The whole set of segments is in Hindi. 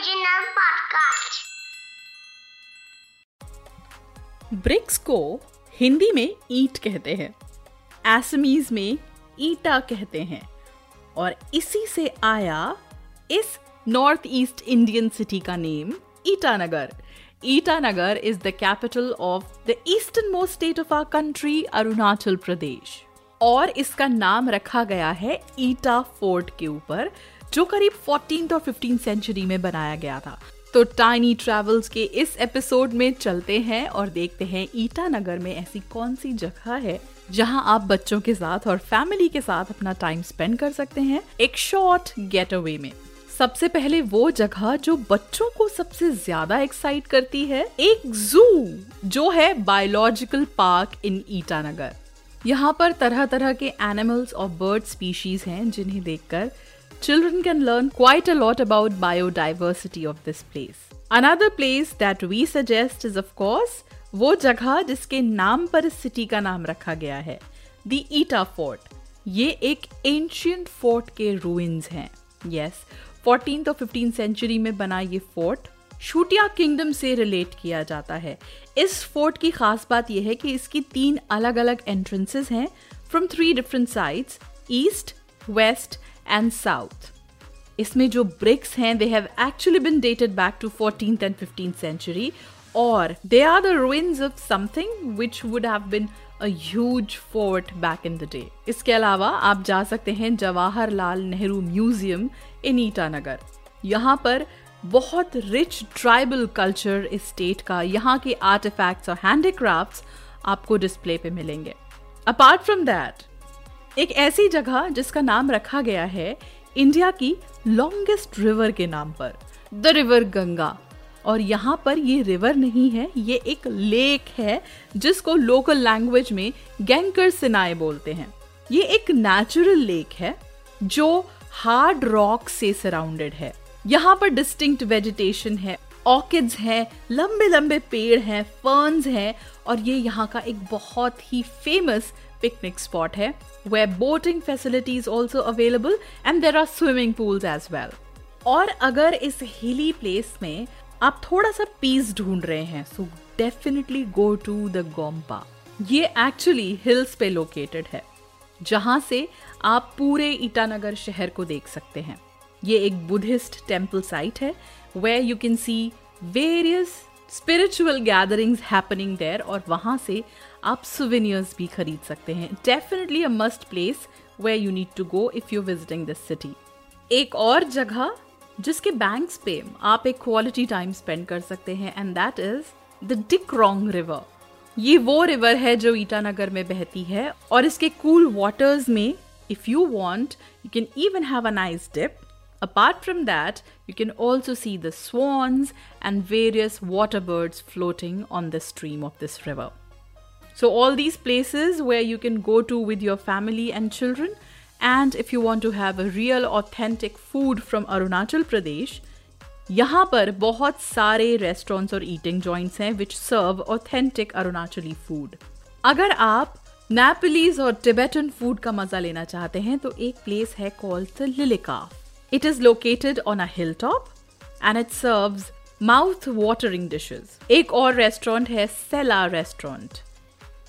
Original podcast. Bricks को हिंदी में ईट कहते हैं एसमीज में ईटा कहते हैं, और इसी से आया इस नॉर्थ ईस्ट इंडियन सिटी का name Itanagar Itanagar is the capital of the eastern most state of our country Arunachal Pradesh और इसका नाम रखा गया है ईटा फोर्ट के ऊपर जो करीब 14th और 15th सेंचुरी में बनाया गया था। तो टाइनी ट्रेवल्स के इस एपिसोड में चलते हैं और देखते हैं ईटानगर में ऐसी कौन सी जगह है जहाँ आप बच्चों के साथ और फैमिली के साथ अपना टाइम स्पेंड कर सकते हैं एक शॉर्ट गेट अवे में। सबसे पहले वो जगह जो बच्चों को सबसे ज़्यादा एक्साइट करती है, एक जू जो है बायोलॉजिकल पार्क इन ईटानगर। यहाँ पर तरह तरह के एनिमल्स और बर्ड स्पीशीज हैं जिन्हें देखकर children can learn quite a lot about biodiversity of this place. Another place that we suggest is, of course, वो जगह जिसके नाम पर सिटी का नाम रखा गया है द ईटा फोर्ट ये एक एंशियंट फोर्ट के रूइंस हैं। यस फोर्टीन और फिफ्टीन सेंचुरी में बना ये फोर्ट शूटिया किंगडम से रिलेट किया जाता है। इस फोर्ट की खास बात यह है कि इसकी तीन अलग अलग एंट्रेंसेस हैं from three different sides east west and south इसमें जो ब्रिक्स हैं they have actually been dated back to fourteen and fifteen century और they are the ruins of something which would have been a huge fort back in the day इसके अलावा आप जा सकते हैं जवाहरलाल नेहरू म्यूज़ियम इन ईटानगर। यहाँ पर बहुत रिच ट्राइबल कल्चर इस स्टेट का, यहाँ के आर्टिफैक्ट्स और हैंडीक्राफ्ट्स आपको डिस्प्ले पे मिलेंगे। अपार्ट फ्रॉम दैट एक ऐसी जगह जिसका नाम रखा गया है इंडिया की लॉन्गेस्ट रिवर के नाम पर द रिवर गंगा। और यहाँ पर ये रिवर नहीं है, ये एक लेक है, जिसको लोकल लैंग्वेज में गैंकर सिनाए बोलते हैं। ये एक नेचुरल लेक है, जो हार्ड रॉक से सराउंडेड है। यहाँ पर डिस्टिंक्ट वेजिटेशन है ऑर्किड्स हैं लंबे लंबे पेड़ हैं फर्न्स हैं, और ये यहाँ का एक बहुत ही फ़ेमस पिकनिक स्पॉट है where boating facility is also available and there are swimming as well. और अगर इस हिली प्लेस में आप थोड़ा सा पीस ढूंढ रहे हैं so definitely go to the Gompa ये एक्चुअली हिल्स पे लोकेटेड है जहाँ से आप पूरे ईटानगर शहर को देख सकते हैं ये एक बुद्धिस्ट टेंपल साइट है where you can see various spiritual gatherings happening there और वहाँ से आप सुविनियर्स भी खरीद सकते हैं। Definitely a must place where you need to go if you visiting this city एक और जगह जिसके बैंक्स पे आप एक क्वालिटी टाइम स्पेंड कर सकते हैं and that is the Dikrong river ये वो रिवर है जो ईटानगर में बहती है, और इसके कूल cool वाटर्स में if you want you can even have a nice dip Apart from that, you can also see the swans and various water birds floating on the stream of this river. So, all these places where you can go to with your family and children, and if you want to have a real authentic food from Arunachal Pradesh, यहाँ पर बहुत सारे रेस्टोरेंट्स और ईटिंग जॉइंट्स हैं विच सर्व ऑथेंटिक अरुणाचली फूड अगर आप नेपलीज और टिबेटन फूड का मजा लेना चाहते हैं तो एक प्लेस है called the लिलिकाफ it is located on a hilltop and it serves mouth-watering dishes. Ek restaurant hai Sela restaurant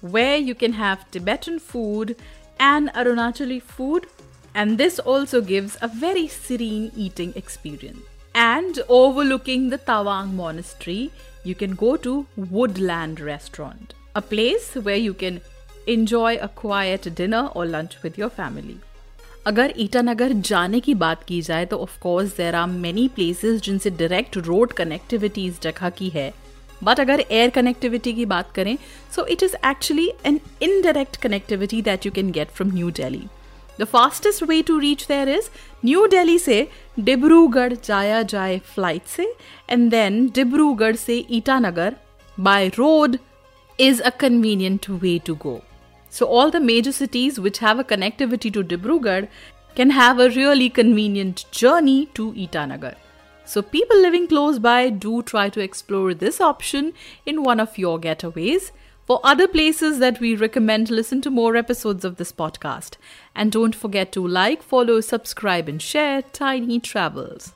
where you can have Tibetan food and Arunachali food and this also gives a very serene eating experience. And overlooking the Tawang monastery, you can go to Woodland restaurant, a place where you can enjoy a quiet dinner or lunch with your family. अगर ईटानगर जाने की बात की जाए तो of course there are many places जिनसे डायरेक्ट रोड कनेक्टिविटी इस जगह की है बट अगर एयर कनेक्टिविटी की बात करें so it is actually an indirect connectivity that you can get from New Delhi the fastest way to reach there is New Delhi से डिब्रूगढ़ जाया जाए फ़्लाइट से एंड देन डिब्रूगढ़ से Itanagar by road is a convenient way to go. So, all the major cities which have a connectivity to Dibrugarh can have a really convenient journey to Itanagar. So, people living close by do try to explore this option in one of your getaways. For other places that we recommend, listen to more episodes of this podcast. And don't forget to like, follow, subscribe, and share Tiny Travels.